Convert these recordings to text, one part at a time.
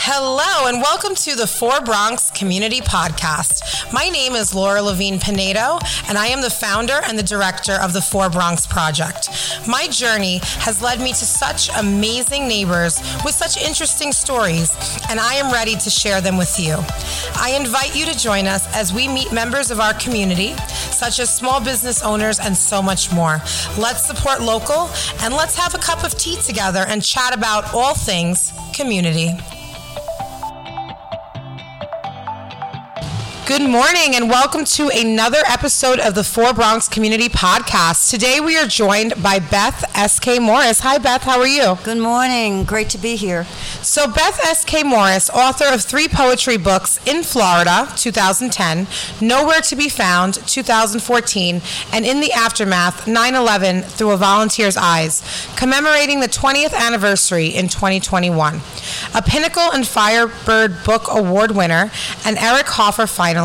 Hello, and welcome to the Four Bronx Community Podcast. My name is Laura Levine Pinedo, and I am the founder and the director of the Four Bronx Project. My journey has led me to such amazing neighbors with such interesting stories, and I am ready to share them with you. I invite you to join us as we meet members of our community, such as small business owners and so much more. Let's support local, and let's have a cup of tea together and chat about all things community. Good morning and welcome to another episode of the Four Bronx Community Podcast. Today we are joined by Beth S.K. Morris. Hi, Beth. How are you? Good morning. Great to be here. So, Beth S.K. Morris, author of three poetry books In Florida, 2010, Nowhere to Be Found, 2014, and In the Aftermath, 9 11 Through a Volunteer's Eyes, commemorating the 20th anniversary in 2021. A Pinnacle and Firebird Book Award winner, and Eric Hoffer finalist,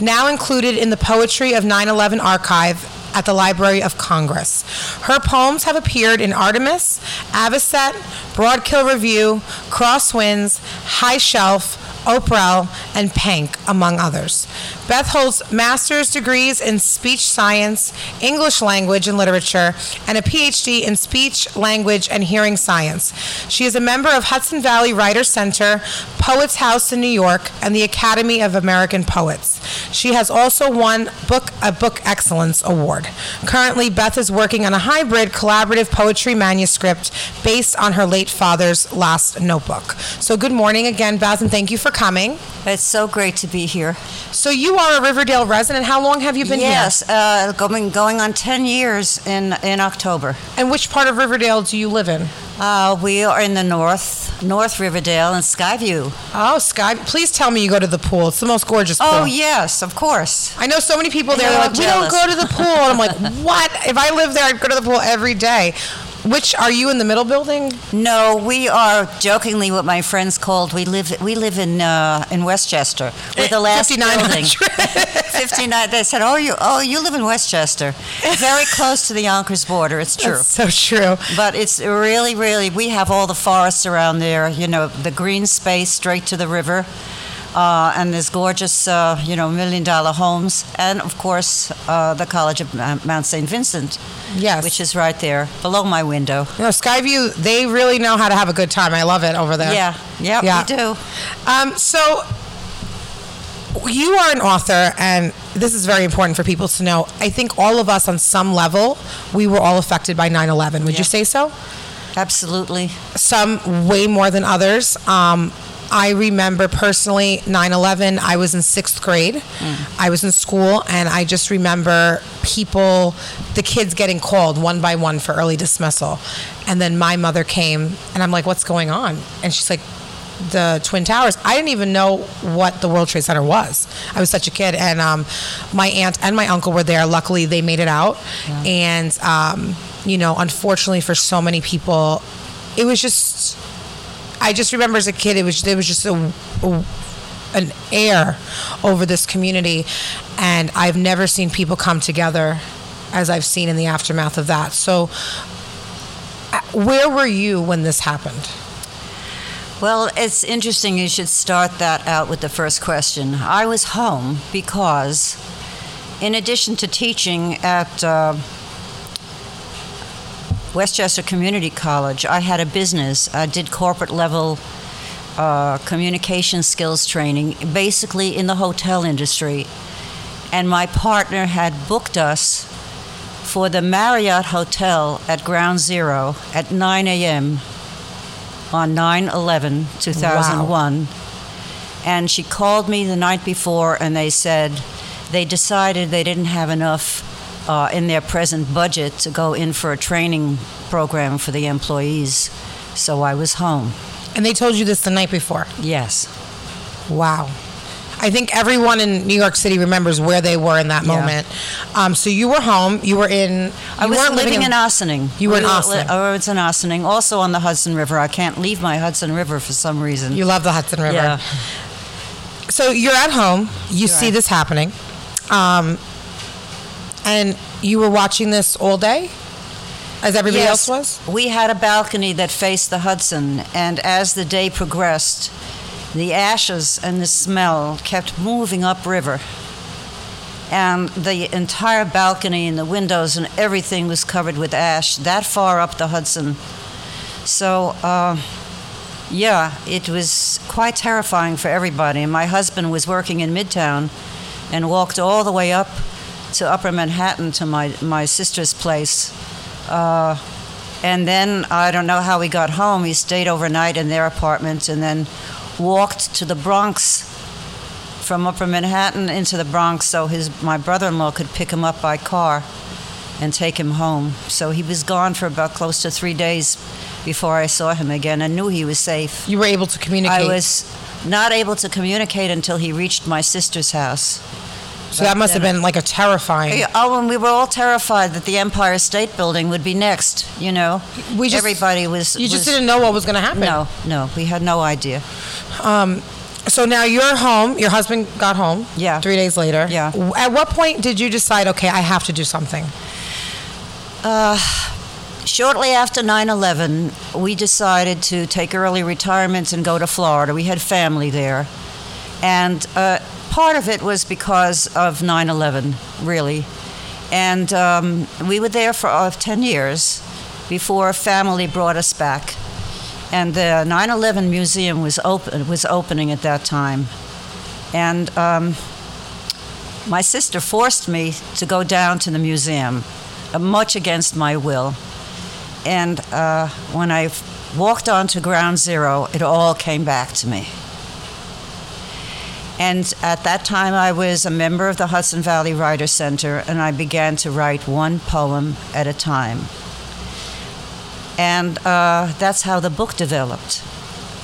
now included in the Poetry of 9 11 archive at the Library of Congress. Her poems have appeared in Artemis, Avocet, Broadkill Review, Crosswinds, High Shelf, Oprelle, and Pank, among others. Beth holds master's degrees in speech science, English language and literature, and a PhD in speech, language, and hearing science. She is a member of Hudson Valley Writer Center, Poets House in New York, and the Academy of American Poets. She has also won book a Book Excellence Award. Currently, Beth is working on a hybrid collaborative poetry manuscript based on her late father's last notebook. So, good morning again, Beth, and thank you for coming. It's so great to be here. So, you are a Riverdale resident. How long have you been yes, here? Yes, uh, going going on ten years in in October. And which part of Riverdale do you live in? Uh, we are in the north, North Riverdale and Skyview. Oh, Sky! Please tell me you go to the pool. It's the most gorgeous pool. Oh yes, of course. I know so many people there. They're like, we don't go to the pool. And I'm like, what? If I lived there, I'd go to the pool every day. Which are you in the middle building? No, we are jokingly what my friends called. We live we live in uh, in Westchester. We're the last 5900. building. Fifty nine. They said, "Oh, you oh you live in Westchester, very close to the Yonkers border." It's true. That's so true. But it's really, really, we have all the forests around there, you know, the green space straight to the river. Uh, and there's gorgeous, uh, you know, million dollar homes. And of course, uh, the College of Mount St. Vincent, Yes. which is right there below my window. You know, Skyview, they really know how to have a good time. I love it over there. Yeah, yeah, Yeah. we do. Um, so you are an author, and this is very important for people to know. I think all of us, on some level, we were all affected by 9 11. Would you say so? Absolutely. Some way more than others. Um, I remember personally 9 11. I was in sixth grade. I was in school, and I just remember people, the kids getting called one by one for early dismissal. And then my mother came, and I'm like, what's going on? And she's like, the Twin Towers. I didn't even know what the World Trade Center was. I was such a kid, and um, my aunt and my uncle were there. Luckily, they made it out, and um, you know, unfortunately for so many people, it was just. I just remember as a kid, it was there was just a, a an air over this community, and I've never seen people come together as I've seen in the aftermath of that. So, uh, where were you when this happened? Well, it's interesting you should start that out with the first question. I was home because, in addition to teaching at uh, Westchester Community College, I had a business. I did corporate level uh, communication skills training, basically in the hotel industry. And my partner had booked us for the Marriott Hotel at Ground Zero at 9 a.m. on 9 11 2001. Wow. And she called me the night before and they said they decided they didn't have enough uh, in their present budget to go in for a training program for the employees. So I was home. And they told you this the night before. Yes. Wow. I think everyone in New York City remembers where they were in that Yeah. moment. Um, so you were home. You were in. I was living in Ossining. You were in Ossining. I was in Ossining, also on the Hudson River. I can't leave my Hudson River for some reason. You love the Hudson River. Yeah. So you're at home. You see Right. this happening, um, and you were watching this all day, as everybody else was. We had a balcony that faced the Hudson, and as the day progressed, the ashes and the smell kept moving upriver. And the entire balcony and the windows and everything was covered with ash that far up the Hudson. So, uh, yeah, it was quite terrifying for everybody. My husband was working in Midtown and walked all the way up to Upper Manhattan to my, my sister's place. Uh, and then I don't know how he got home. He stayed overnight in their apartment and then walked to the Bronx from Upper Manhattan into the Bronx so his my brother-in-law could pick him up by car and take him home. So he was gone for about close to 3 days before I saw him again and knew he was safe. You were able to communicate. I was not able to communicate until he reached my sister's house. So that must have been like a terrifying. Yeah, Oh, and we were all terrified that the Empire State Building would be next. You know, We just- everybody was. You just was- didn't know what was going to happen. No, no, we had no idea. So now you're home. Your husband got home. Yeah. Three days later. Yeah. W- At what point did you decide? Okay, I have to do something. Shortly after 9 11, we decided to take early retirements and go to Florida. We had family there. And uh, part of it was because of 9 11, really. And um, we were there for uh, 10 years before family brought us back. And the 9 11 museum was, open, was opening at that time. And um, my sister forced me to go down to the museum, uh, much against my will. And uh, when I walked onto ground zero, it all came back to me. And at that time, I was a member of the Hudson Valley Writer Center, and I began to write one poem at a time. And uh, that's how the book developed.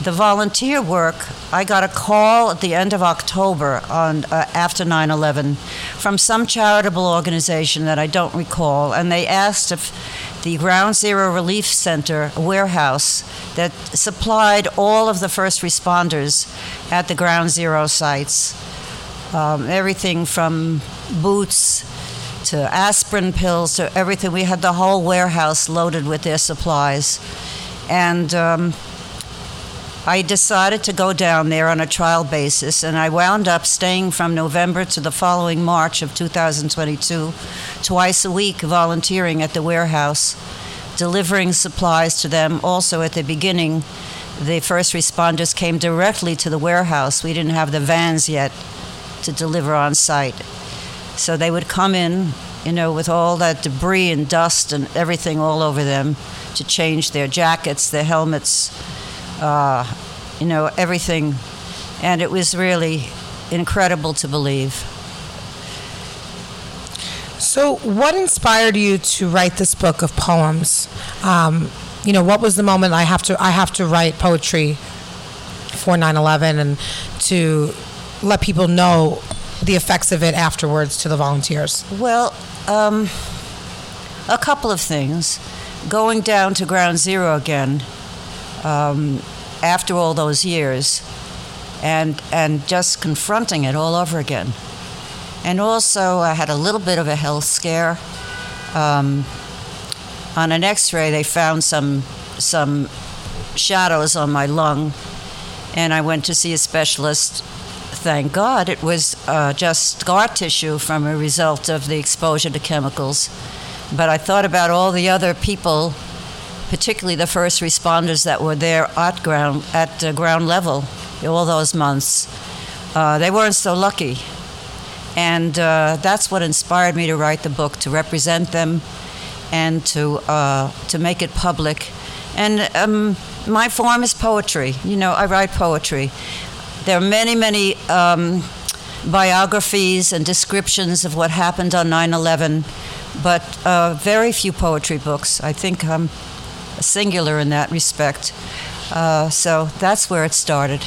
The volunteer work, I got a call at the end of October on, uh, after 9 11 from some charitable organization that I don't recall, and they asked if the Ground Zero Relief Center warehouse that supplied all of the first responders at the Ground Zero sites, um, everything from boots to aspirin pills to everything. We had the whole warehouse loaded with their supplies. And um, I decided to go down there on a trial basis, and I wound up staying from November to the following March of 2022, twice a week volunteering at the warehouse, delivering supplies to them. Also, at the beginning, the first responders came directly to the warehouse. We didn't have the vans yet to deliver on site. So they would come in, you know, with all that debris and dust and everything all over them to change their jackets, their helmets, uh, you know, everything. And it was really incredible to believe. So, what inspired you to write this book of poems? Um, you know, what was the moment I have to I have to write poetry for 9/11 and to let people know the effects of it afterwards to the volunteers? Well, um, a couple of things. Going down to ground zero again um, after all those years and, and just confronting it all over again. And also, I had a little bit of a health scare. Um, on an x ray, they found some, some shadows on my lung, and I went to see a specialist thank God, it was uh, just scar tissue from a result of the exposure to chemicals. But I thought about all the other people, particularly the first responders that were there at ground at uh, ground level all those months. Uh, they weren't so lucky, and uh, that's what inspired me to write the book to represent them and to uh, to make it public. And um, my form is poetry. You know, I write poetry. There are many, many um, biographies and descriptions of what happened on 9 11, but uh, very few poetry books. I think I'm singular in that respect. Uh, so that's where it started.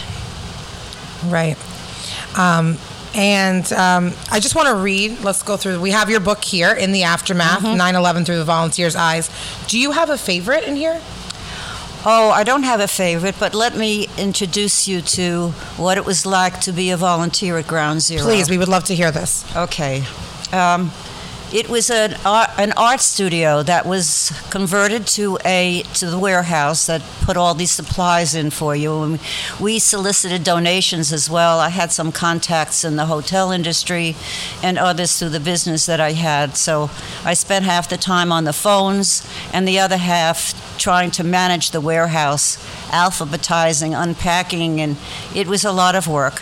Right. Um, and um, I just want to read. Let's go through. We have your book here in the aftermath, 9 11 through the volunteers' eyes. Do you have a favorite in here? Oh, I don't have a favorite, but let me introduce you to what it was like to be a volunteer at Ground Zero. Please, we would love to hear this. Okay. Um, It was an art, an art studio that was converted to a to the warehouse that put all these supplies in for you. And we solicited donations as well. I had some contacts in the hotel industry and others through the business that I had. So I spent half the time on the phones and the other half trying to manage the warehouse, alphabetizing, unpacking, and it was a lot of work.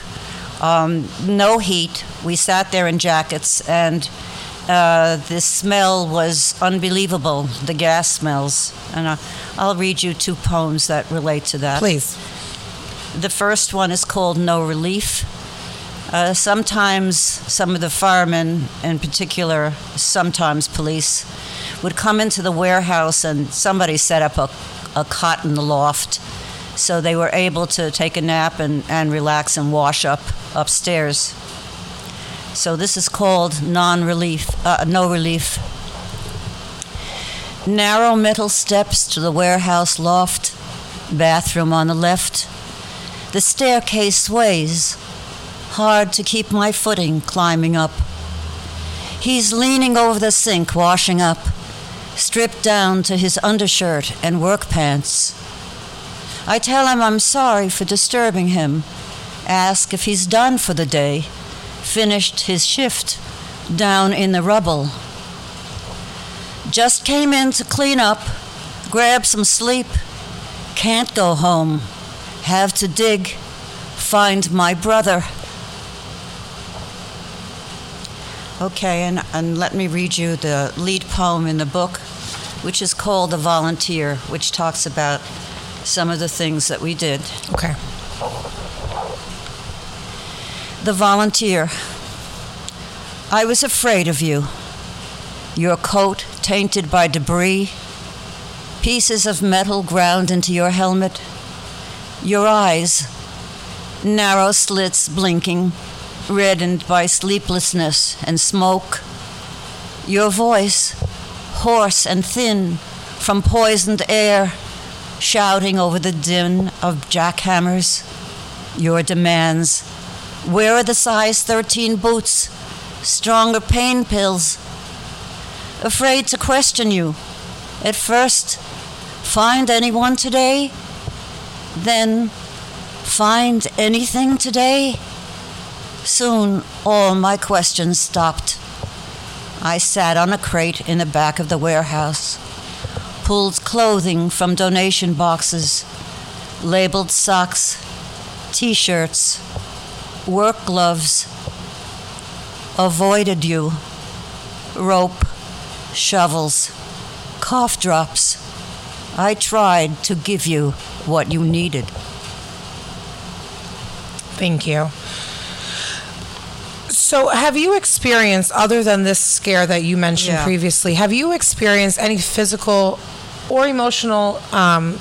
Um, no heat. We sat there in jackets and uh, the smell was unbelievable, the gas smells. And uh, I'll read you two poems that relate to that. Please. The first one is called No Relief. Uh, sometimes some of the firemen, in particular, sometimes police, would come into the warehouse and somebody set up a, a cot in the loft. So they were able to take a nap and, and relax and wash up upstairs. So this is called non-relief, uh, no relief. Narrow metal steps to the warehouse loft, bathroom on the left. The staircase sways, hard to keep my footing climbing up. He's leaning over the sink, washing up, stripped down to his undershirt and work pants. I tell him I'm sorry for disturbing him, ask if he's done for the day finished his shift down in the rubble. Just came in to clean up, grab some sleep, can't go home, have to dig, find my brother. Okay, and, and let me read you the lead poem in the book, which is called The Volunteer, which talks about some of the things that we did. Okay. The volunteer. I was afraid of you. Your coat tainted by debris, pieces of metal ground into your helmet, your eyes, narrow slits blinking, reddened by sleeplessness and smoke, your voice, hoarse and thin from poisoned air, shouting over the din of jackhammers, your demands where are the size 13 boots? Stronger pain pills? Afraid to question you. At first, find anyone today? Then, find anything today? Soon, all my questions stopped. I sat on a crate in the back of the warehouse, pulled clothing from donation boxes, labeled socks, t shirts, work gloves, avoided you, rope, shovels, cough drops. I tried to give you what you needed. Thank you. So, have you experienced, other than this scare that you mentioned Yeah. previously, have you experienced any physical or emotional um,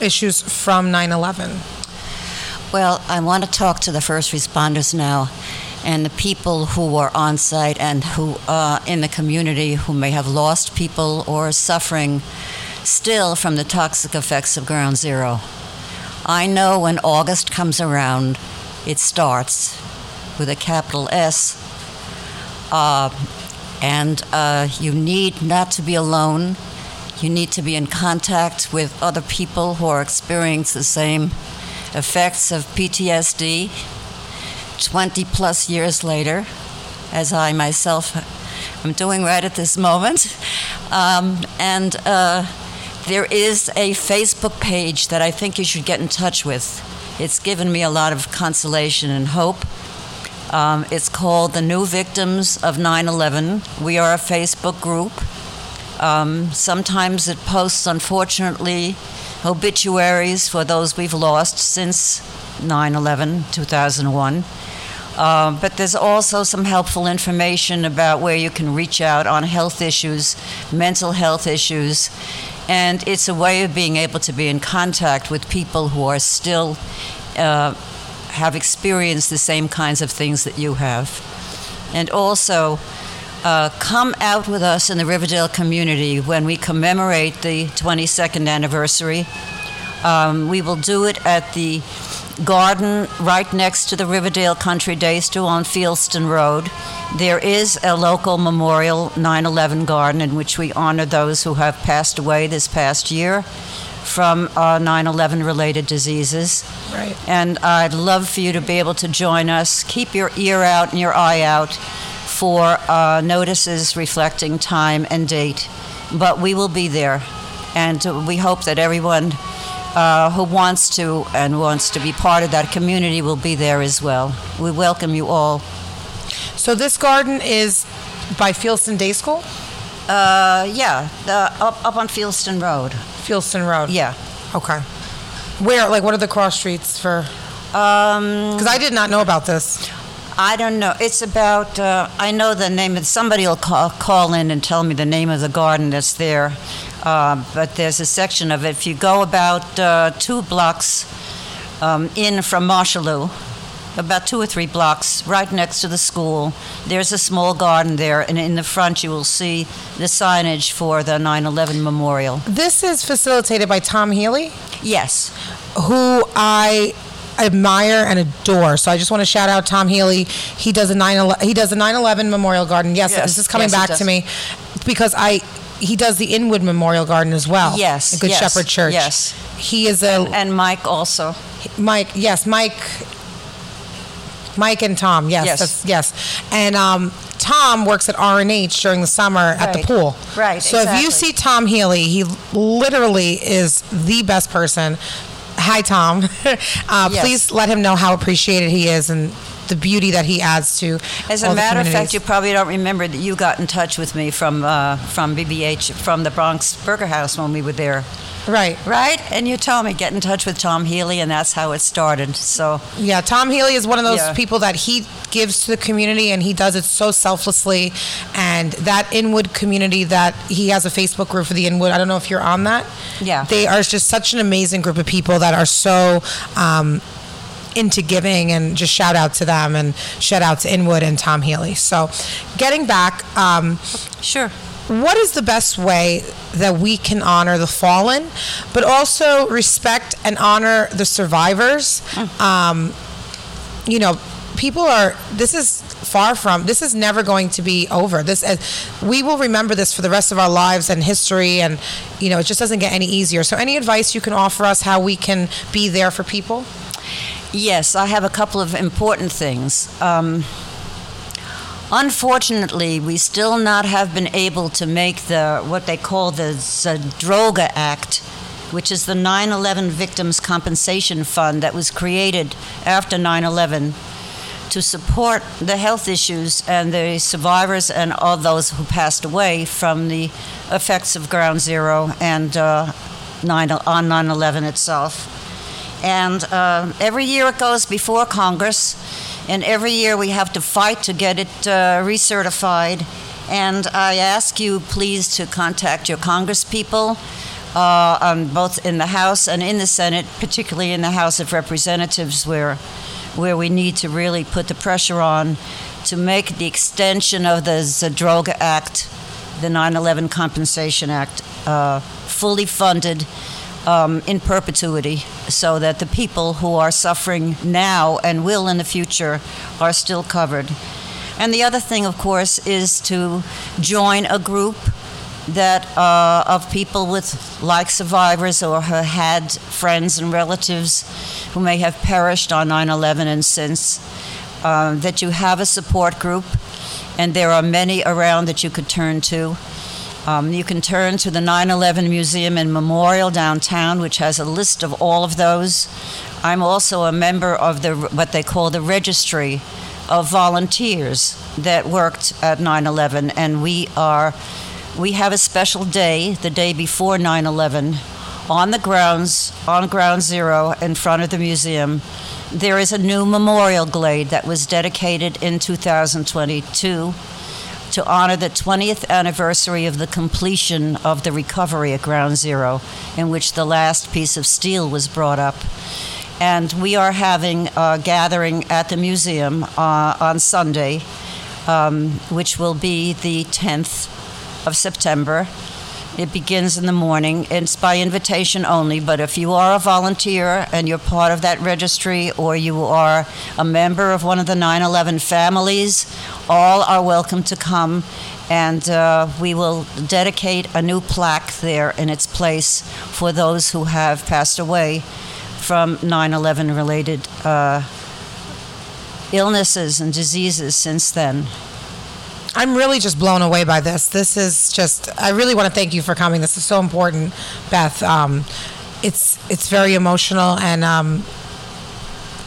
issues from 9 11? Well, I want to talk to the first responders now and the people who are on site and who uh, in the community who may have lost people or suffering still from the toxic effects of ground zero. I know when August comes around, it starts with a capital S. Uh, and uh, you need not to be alone. You need to be in contact with other people who are experiencing the same effects of PTSD 20 plus years later, as I myself am doing right at this moment. Um, and uh, there is a Facebook page that I think you should get in touch with. It's given me a lot of consolation and hope. Um, it's called The New Victims of 9 11. We are a Facebook group. Um, sometimes it posts, unfortunately, obituaries for those we've lost since 9 11, 2001. Um, but there's also some helpful information about where you can reach out on health issues, mental health issues, and it's a way of being able to be in contact with people who are still uh, have experienced the same kinds of things that you have. And also, uh, come out with us in the Riverdale community when we commemorate the 22nd anniversary. Um, we will do it at the garden right next to the Riverdale Country Day Store on Fieldston Road. There is a local memorial 9 11 garden in which we honor those who have passed away this past year from 9 11 related diseases. Right. And I'd love for you to be able to join us. Keep your ear out and your eye out for uh, notices reflecting time and date. But we will be there. And we hope that everyone uh, who wants to and wants to be part of that community will be there as well. We welcome you all. So this garden is by Fieldston Day School? Uh, yeah, up, up on Fieldston Road. Fieldston Road? Yeah. Okay. Where, like, what are the cross streets for? Um, Because I did not know about this. I don't know. It's about, uh, I know the name of, somebody will call, call in and tell me the name of the garden that's there. Uh, but there's a section of it. If you go about uh, two blocks um, in from Mosholu, about two or three blocks, right next to the school, there's a small garden there, and in the front you will see the signage for the 9 11 memorial. This is facilitated by Tom Healy, Yes. who I admire and adore. So I just want to shout out Tom Healy. He does a 9 he does a 9/11 Memorial Garden. Yes, Yes, this is coming yes, back to me because I he does the Inwood Memorial Garden as well. Yes, Good yes, Shepherd Church. yes. He is a And Mike also. Mike, yes, Mike, Mike and Tom, yes, Yes. that's- yes, and um, Tom works at R and H during the summer at the pool. Right, So if you see Tom Healy, he literally is the best person. Hi, Tom. uh, Yes. Please let him know how appreciated he is and the beauty that he adds to. As a matter of fact, you probably don't remember that you got in touch with me from uh, from BBH from the Bronx Burger House when we were there, right. right? And you told me get in touch with Tom Healy, and that's how it started. So Yeah, Tom Healy is one of those Yeah. people that he gives to the community and he does it so selflessly. And that Inwood community that he has a Facebook group for the Inwood, I don't know if you're on that. Yeah. They are just such an amazing group of people that are so um, into giving and just shout out to them and shout out to Inwood and Tom Healy. So getting back, um, sure, what is the best way that we can honor the fallen, but also respect and honor the survivors? Um, you know, people are. This is far from. This is never going to be over. This uh, we will remember this for the rest of our lives and history, and you know, it just doesn't get any easier. So, any advice you can offer us how we can be there for people? Yes, I have a couple of important things. Um, unfortunately, we still not have been able to make the what they call the Zadroga Act. Which is the 9 11 Victims Compensation Fund that was created after 9 11 to support the health issues and the survivors and all those who passed away from the effects of Ground Zero and uh, 9, on 9 11 itself. And uh, every year it goes before Congress, and every year we have to fight to get it uh, recertified. And I ask you, please, to contact your congresspeople, uh, on both in the House and in the Senate, particularly in the House of Representatives, where where we need to really put the pressure on to make the extension of the Zadroga Act, the 9/11 Compensation Act, uh, fully funded um, in perpetuity, so that the people who are suffering now and will in the future are still covered. And the other thing, of course, is to join a group that uh, of people with like survivors or who had friends and relatives who may have perished on 9/11 and since. Uh, that you have a support group, and there are many around that you could turn to. Um, you can turn to the 9 11 Museum and Memorial downtown, which has a list of all of those. I'm also a member of the what they call the registry of volunteers that worked at 9 11, and we are we have a special day, the day before 9 11, on the grounds, on Ground Zero, in front of the museum. There is a new memorial glade that was dedicated in 2022 to honor the 20th anniversary of the completion of the recovery at Ground Zero, in which the last piece of steel was brought up. And we are having a gathering at the museum uh, on Sunday, um, which will be the 10th of September. It begins in the morning. It's by invitation only, but if you are a volunteer and you're part of that registry or you are a member of one of the 9 11 families, all are welcome to come. And uh, we will dedicate a new plaque there in its place for those who have passed away from 9 11 related uh, illnesses and diseases since then. I'm really just blown away by this. This is just. I really want to thank you for coming. This is so important, Beth. Um, it's it's very emotional and um,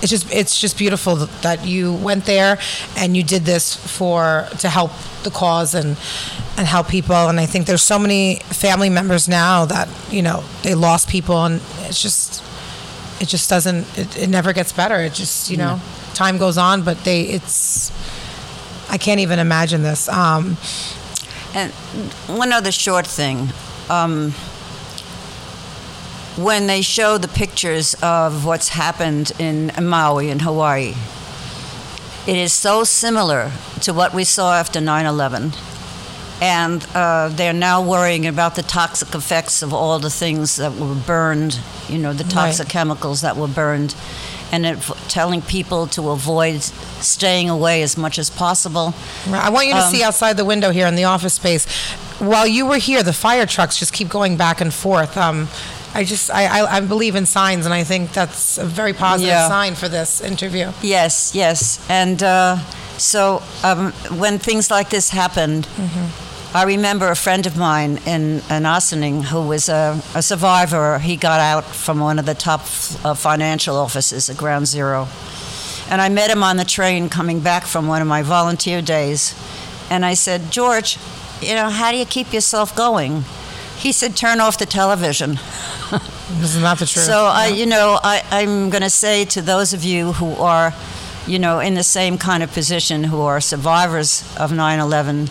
it's just it's just beautiful that you went there and you did this for to help the cause and and help people. And I think there's so many family members now that you know they lost people and it's just it just doesn't it, it never gets better. It just you know time goes on, but they it's I can't even imagine this. Um, And one other short thing. Um, when they show the pictures of what's happened in Maui in Hawaii, it is so similar to what we saw after 9 11. And uh, they're now worrying about the toxic effects of all the things that were burned, you know, the toxic Right. chemicals that were burned, and it, telling people to avoid staying away as much as possible. I want you to Um, see outside the window here in the office space. While you were here, the fire trucks just keep going back and forth. Um, I just, I, I, I believe in signs, and I think that's a very positive Yeah. sign for this interview. Yes, yes. And uh, so um, when things like this happened, I remember a friend of mine in, in Ossining who was a, a survivor. He got out from one of the top uh, financial offices at Ground Zero. And I met him on the train coming back from one of my volunteer days. And I said, George, you know, how do you keep yourself going? He said, turn off the television. This is not the truth. So I, you know, I, I'm going to say to those of you who are, you know, in the same kind of position, who are survivors of 9/11,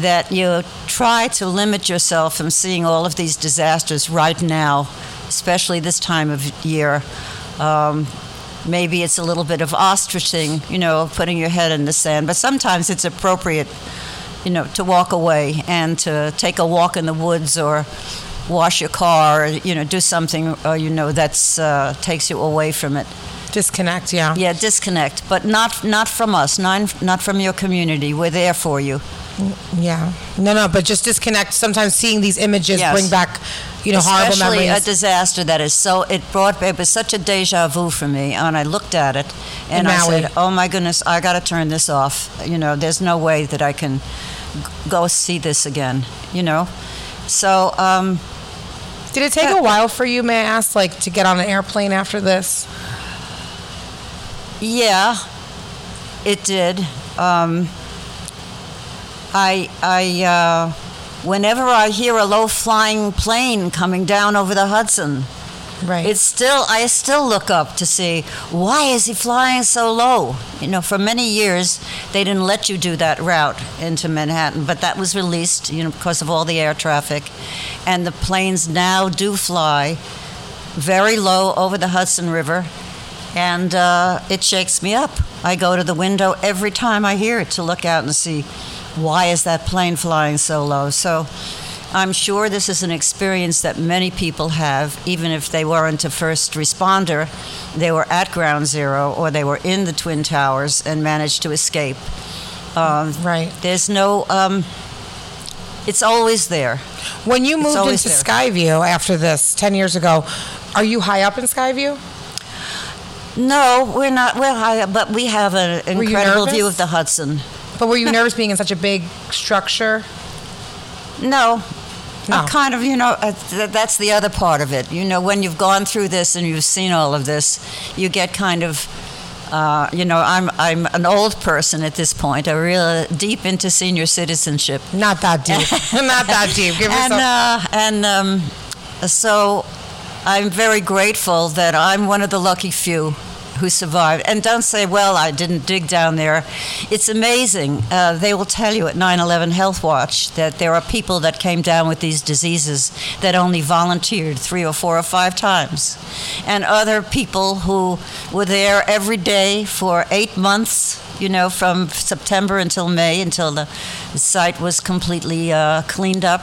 that you try to limit yourself from seeing all of these disasters right now, especially this time of year. Um, maybe it's a little bit of ostriching, you know, putting your head in the sand, but sometimes it's appropriate, you know, to walk away and to take a walk in the woods or wash your car, or, you know, do something, uh, you know, that uh, takes you away from it. disconnect. Yeah. Yeah, disconnect, but not not from us, not not from your community. We're there for you. Yeah. No, no, but just disconnect. Sometimes seeing these images Yes. bring back, you know, horrible Especially memories. a disaster that is so. It brought it was such a deja vu for me, and I looked at it, and In I Maui. said, "Oh my goodness, I got to turn this off." You know, there's no way that I can g- go see this again. You know, so. Um, Did it take a while for you, may I ask, like to get on an airplane after this? Yeah, it did. Um, I, I, uh, whenever I hear a low-flying plane coming down over the Hudson, Right. it's still, I still look up to see why is he flying so low. You know, for many years they didn't let you do that route into Manhattan, but that was released, you know, because of all the air traffic, and the planes now do fly very low over the Hudson River and uh, it shakes me up. I go to the window every time I hear it to look out and see why is that plane flying so low. So I'm sure this is an experience that many people have, even if they weren't a first responder. They were at Ground Zero or they were in the Twin Towers and managed to escape. Um, right. there's no. Um, it's always there. When you moved into there. Skyview after this 10 years ago, are you high up in Skyview? No, we're not. We're high, up, but we have an incredible view of the Hudson. But were you nervous being in such a big structure? No. No. I kind of, you know, uh, th- that's the other part of it. You know, when you've gone through this and you've seen all of this, you get kind of, uh, you know, I'm I'm an old person at this point. I'm real deep into senior citizenship. Not that deep. Not that deep. Give and yourself. uh, and um, so I'm very grateful that I'm one of the lucky few who survived. And don't say, well, I didn't dig down there. It's amazing. Uh, they will tell you at 9 11 Health Watch that there are people that came down with these diseases that only volunteered three or four or five times. And other people who were there every day for eight months, you know, from September until May, until the site was completely uh, cleaned up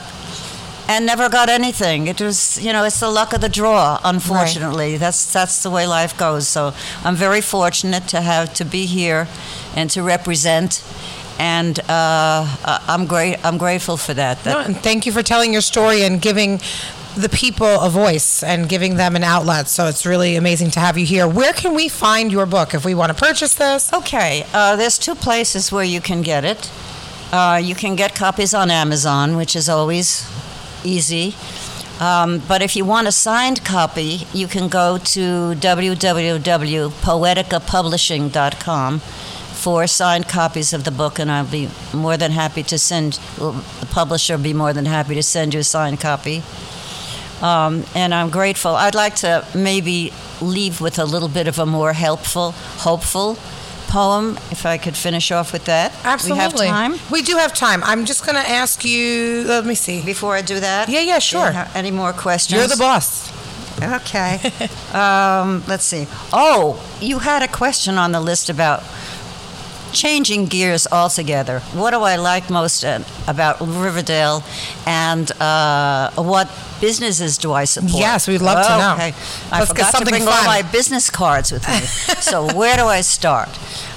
and never got anything. It was, you know, it's the luck of the draw. Unfortunately, that's that's the way life goes. So I'm very fortunate to have to be here and to represent. And uh, uh, I'm great. I'm grateful for that. that No, and thank you for telling your story and giving the people a voice and giving them an outlet. So it's really amazing to have you here. Where can we find your book if we want to purchase this? Okay, uh, there's two places where you can get it. Uh, you can get copies on Amazon, which is always easy. Um, but if you want a signed copy, you can go to www.poeticapublishing.com for signed copies of the book, and I'll be more than happy to send, the publisher will be more than happy to send you a signed copy. Um, and I'm grateful. I'd like to maybe leave with a little bit of a more helpful, hopeful poem, if I could finish off with that. Absolutely. We have time? We do have time. I'm just going to ask you. Let me see. Before I do that? Yeah, yeah, sure. Any more questions? You're the boss. Okay. um, let's see. Oh, you had a question on the list about changing gears altogether. What do I like most uh, about Riverdale, and uh, what businesses do I support? Yes, we'd love to know. Okay. I Let's forgot to something bring all my business cards with me. so where do I start?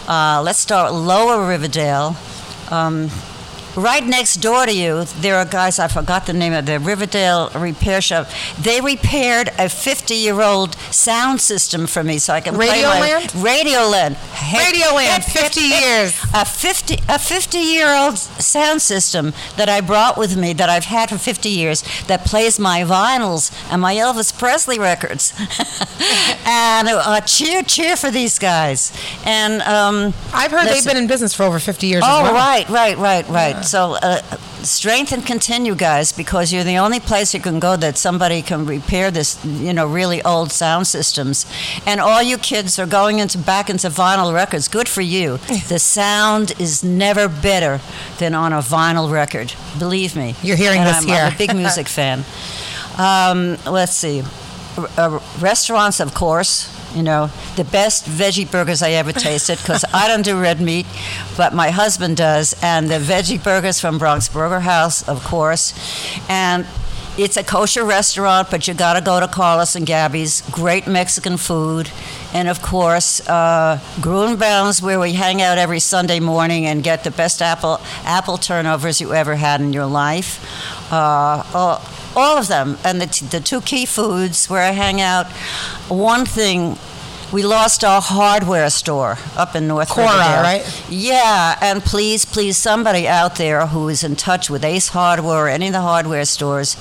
Uh, let's start Lower Riverdale. Um, Right next door to you, there are guys, I forgot the name of the Riverdale Repair Shop. They repaired a 50 year old sound system for me so I can play my. Radioland? Radioland. Hip, Radioland, hip, hip, 50 hip. years. A 50, a 50 year old sound system that I brought with me that I've had for 50 years that plays my vinyls and my Elvis Presley records. and uh, cheer, cheer for these guys. And um, I've heard Listen. they've been in business for over 50 years Oh, well. right, right, right, right. So, uh, strength and continue, guys, because you're the only place you can go that somebody can repair this, you know, really old sound systems. And all you kids are going into back into vinyl records. Good for you. the sound is never better than on a vinyl record. Believe me. You're hearing And this I'm, here. I'm a big music fan. Um, let's see. R- uh, restaurants, of course. You know, the best veggie burgers I ever tasted because I don't do red meat, but my husband does. And the veggie burgers from Bronx Burger House, of course. And it's a kosher restaurant, but you got to go to Carlos and Gabby's. Great Mexican food. And of course, uh, Gruenebaum's, where we hang out every Sunday morning and get the best apple apple turnovers you ever had in your life. Uh, all, all of them. And the, t- the two key foods where I hang out. One thing, we lost our hardware store up in North Cora, Riverdale. right? Yeah, and please, please, somebody out there who is in touch with Ace Hardware or any of the hardware stores,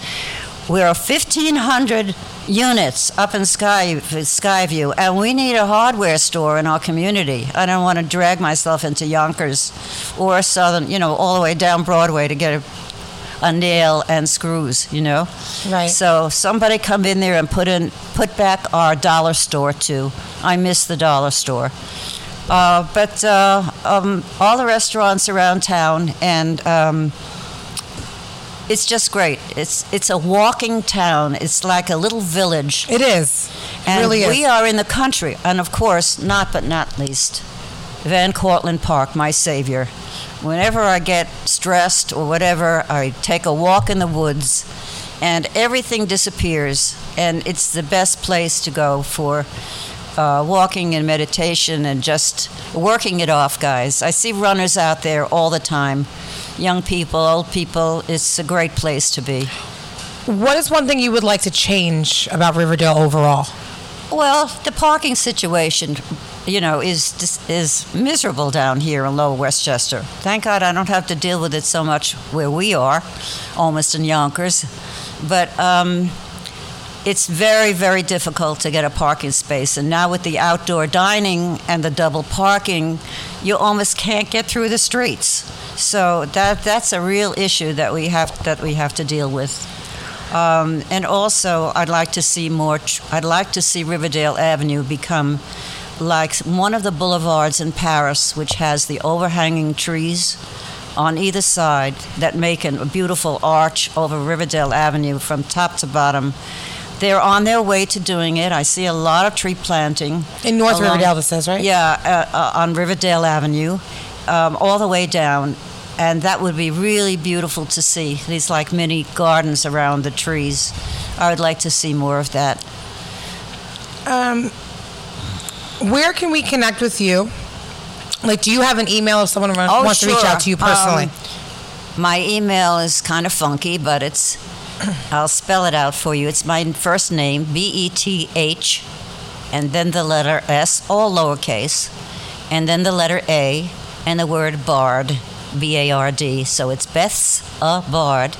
we're 1,500 units up in Sky, Skyview, and we need a hardware store in our community. I don't want to drag myself into Yonkers or Southern, you know, all the way down Broadway to get a, a nail and screws, you know? Right. So somebody come in there and put in, put back our dollar store too. I miss the dollar store. Uh, but uh, um, all the restaurants around town, and um, it's just great. It's it's a walking town. It's like a little village, It is. It and really is. we are in the country. And of course, not but not least, Van Cortlandt Park, my savior. Whenever I get stressed or whatever, I take a walk in the woods, and everything disappears. And it's the best place to go for uh, walking and meditation and just working it off, guys. I see runners out there all the time. Young people, old people. It's a great place to be. What is one thing you would like to change about Riverdale overall? Well, the parking situation, you know, is is miserable down here in Lower Westchester. Thank God I don't have to deal with it so much where we are, almost in Yonkers. But um, it's very, very difficult to get a parking space. And now with the outdoor dining and the double parking, you almost can't get through the streets. So that that's a real issue that we have that we have to deal with. Um, and also, I'd like to see more. Tr- I'd like to see Riverdale Avenue become like one of the boulevards in Paris, which has the overhanging trees on either side that make an- a beautiful arch over Riverdale Avenue from top to bottom. They're on their way to doing it. I see a lot of tree planting. In North along- Riverdale, this says, right? Yeah, uh, uh, on Riverdale Avenue, um, all the way down. And that would be really beautiful to see. These like mini gardens around the trees. I would like to see more of that. Um, where can we connect with you? Like, do you have an email if someone Oh, wants to reach out to you personally? Um, My email is kind of funky, but it's, I'll spell it out for you. It's my first name, B E T H, and then the letter S, all lowercase, and then the letter A, and the word Bard, B A R D. So it's Beth's a Bard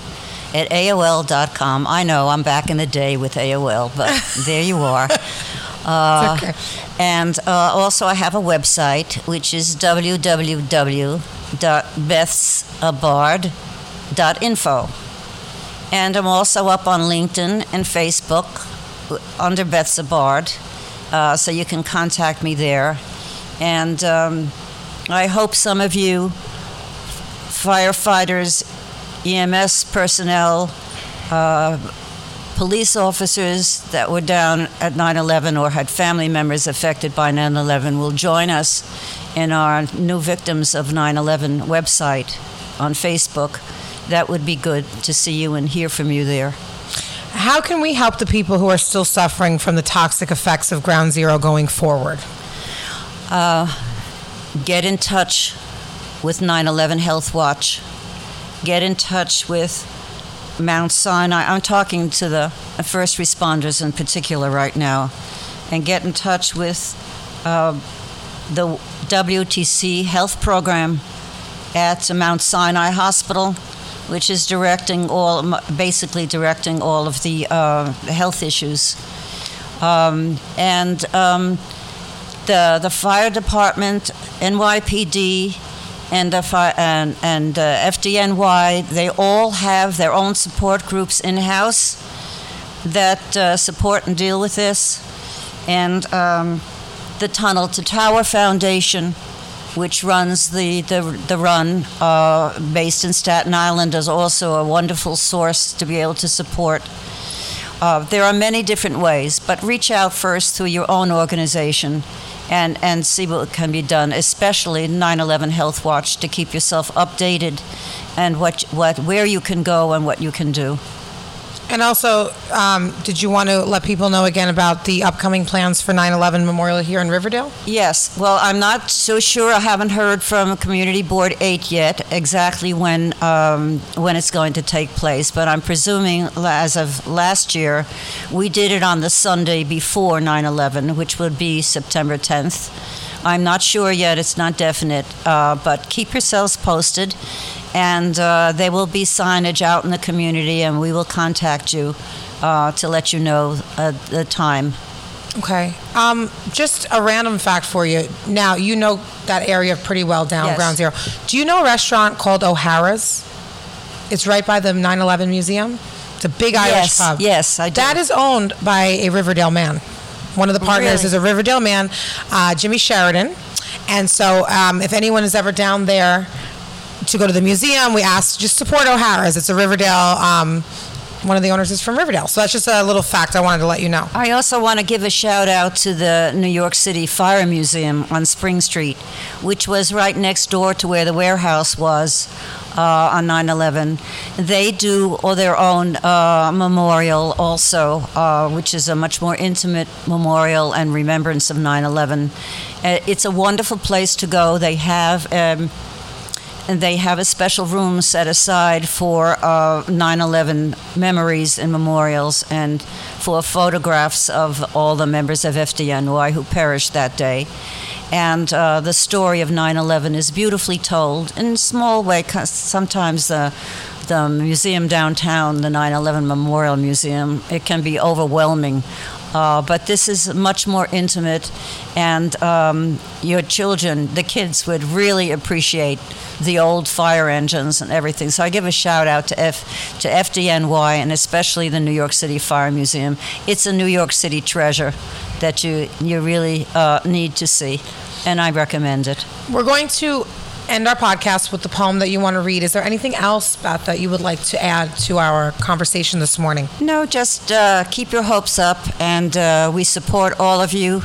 at AOL.com. I know I'm back in the day with AOL, but there you are. Uh, okay. And uh, also, I have a website, which is www.bethsabard.info. And I'm also up on LinkedIn and Facebook under Beth Sabard, uh, so you can contact me there. And um, I hope some of you firefighters, EMS personnel, uh, police officers that were down at 9 11 or had family members affected by 9 11 will join us in our New Victims of 9 11 website on Facebook. That would be good to see you and hear from you there. How can we help the people who are still suffering from the toxic effects of Ground Zero going forward? Uh, get in touch with 9 11 Health Watch. Get in touch with Mount Sinai. I'm talking to the first responders in particular right now. And get in touch with uh, the WTC health program at Mount Sinai Hospital, which is directing all, basically directing all of the uh, health issues. Um, and um, the the fire department, NYPD, and fi- and and uh, FDNY, they all have their own support groups in house that uh, support and deal with this, and um, the Tunnel to Tower Foundation, which runs the the, the run uh, based in Staten Island, is also a wonderful source to be able to support. Uh, there are many different ways, but reach out first through your own organization and, and see what can be done, especially 9 11 Health Watch, to keep yourself updated and what, what, where you can go and what you can do. And also, um, did you want to let people know again about the upcoming plans for 9 11 Memorial here in Riverdale? Yes. Well, I'm not so sure. I haven't heard from Community Board 8 yet exactly when um, when it's going to take place, but I'm presuming as of last year, we did it on the Sunday before 9/11, which would be September 10th. I'm not sure yet. It's not definite, uh, but keep yourselves posted, and uh, there will be signage out in the community, and we will contact you uh, to let you know uh, the time. Okay. Um, just a random fact for you. Now, you know that area pretty well down Yes. Ground Zero. Do you know a restaurant called O'Hara's? It's right by the 9 11 Museum. It's a big Irish yes, pub. yes, I do. That is owned by a Riverdale man. One of the partners Really? is a Riverdale man, uh, Jimmy Sheridan. And so, um, if anyone is ever down there to go to the museum, we ask just support O'Hara's. It's a Riverdale. Um, one of the owners is from Riverdale. So that's just a little fact I wanted to let you know. I also want to give a shout out to the New York City Fire Museum on Spring Street, which was right next door to where the warehouse was uh, on 9 11. They do all their own uh, memorial also, uh, which is a much more intimate memorial and remembrance of 9 11. It's a wonderful place to go. They have. Um, and they have a special room set aside for uh, 9/11 memories and memorials, and for photographs of all the members of FDNY who perished that day. And uh, the story of 9/11 is beautifully told in a small way. Sometimes the the museum downtown, the 9/11 Memorial Museum, it can be overwhelming. Uh, but this is much more intimate, and um, your children, the kids, would really appreciate the old fire engines and everything. So I give a shout out to F to FDNY and especially the New York City Fire Museum. It's a New York City treasure that you you really uh, need to see, and I recommend it. We're going to end our podcast with the poem that you want to read. Is there anything else, Beth, that you would like to add to our conversation this morning? No, just uh, keep your hopes up, and uh, we support all of you.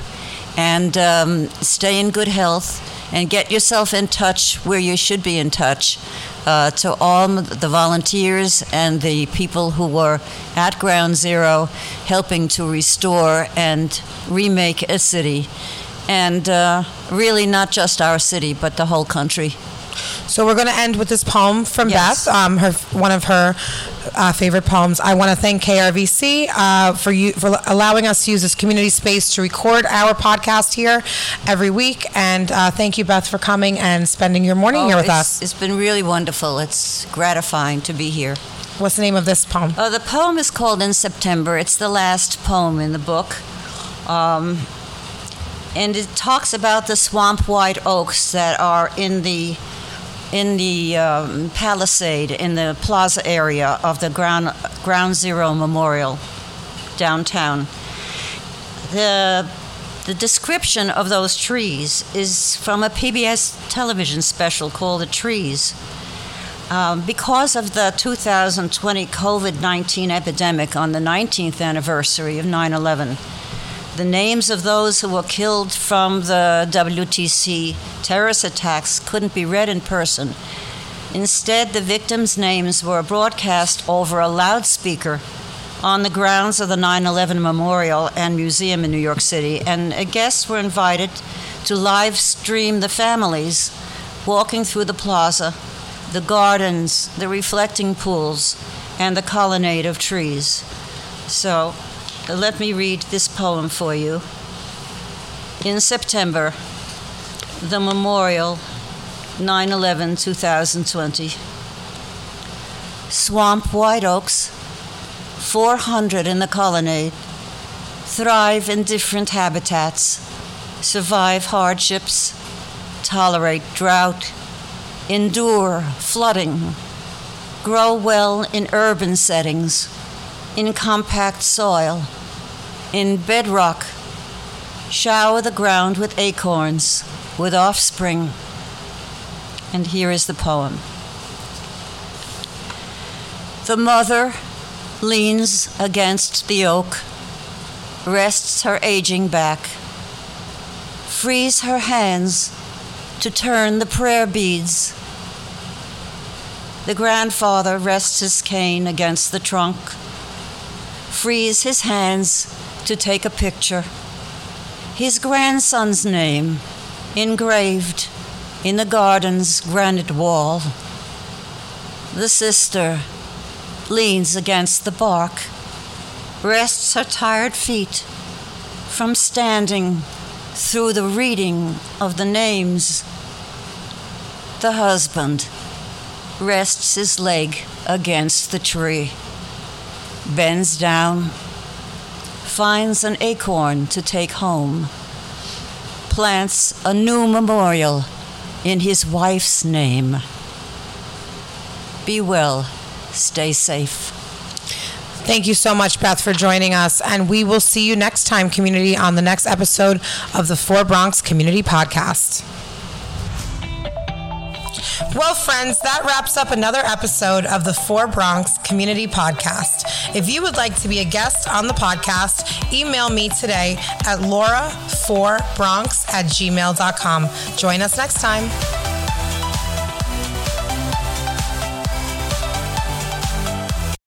And um, stay in good health, and get yourself in touch where you should be in touch uh, to all the volunteers and the people who were at Ground Zero helping to restore and remake a city. And uh, really, not just our city, but the whole country. So we're going to end with this poem from Yes. Beth, um, her one of her uh, favorite poems. I want to thank KRVC uh, for you for allowing us to use this community space to record our podcast here every week, and uh, thank you, Beth, for coming and spending your morning here with us. It's been really wonderful. It's gratifying to be here. What's the name of this poem? Uh, the poem is called In September. It's the last poem in the book. Um, and it talks about the swamp white oaks that are in the in the um, palisade in the plaza area of the ground ground zero memorial downtown the the description of those trees is from a PBS television special called The Trees. Um, because of the 2020 COVID 19 epidemic on the 19th anniversary of 9 11, the names of those who were killed from the WTC terrorist attacks couldn't be read in person. Instead, the victims' names were broadcast over a loudspeaker on the grounds of the 9 11 Memorial and Museum in New York City, and uh, guests were invited to live stream the families walking through the plaza, the gardens, the reflecting pools, and the colonnade of trees. So, let me read this poem for you. In September, the memorial, 9 11 2020. Swamp white oaks, 400 in the colonnade, thrive in different habitats, survive hardships, tolerate drought, endure flooding, grow well in urban settings, in compact soil, in bedrock, shower the ground with acorns, with offspring. And here is the poem. The mother leans against the oak, rests her aging back, frees her hands to turn the prayer beads. The grandfather rests his cane against the trunk, frees his hands to take a picture. His grandson's name engraved in the garden's granite wall. The sister leans against the bark, rests her tired feet from standing through the reading of the names. The husband rests his leg against the tree, bends down, finds an acorn to take home, plants a new memorial in his wife's name. Be well, stay safe. Thank you so much, Beth, for joining us. And we will see you next time, community, on the next episode of the Four Bronx Community Podcast. Well, friends, that wraps up another episode of the Four Bronx Community Podcast. If you would like to be a guest on the podcast, email me today at laura4bronx at gmail.com. Join us next time.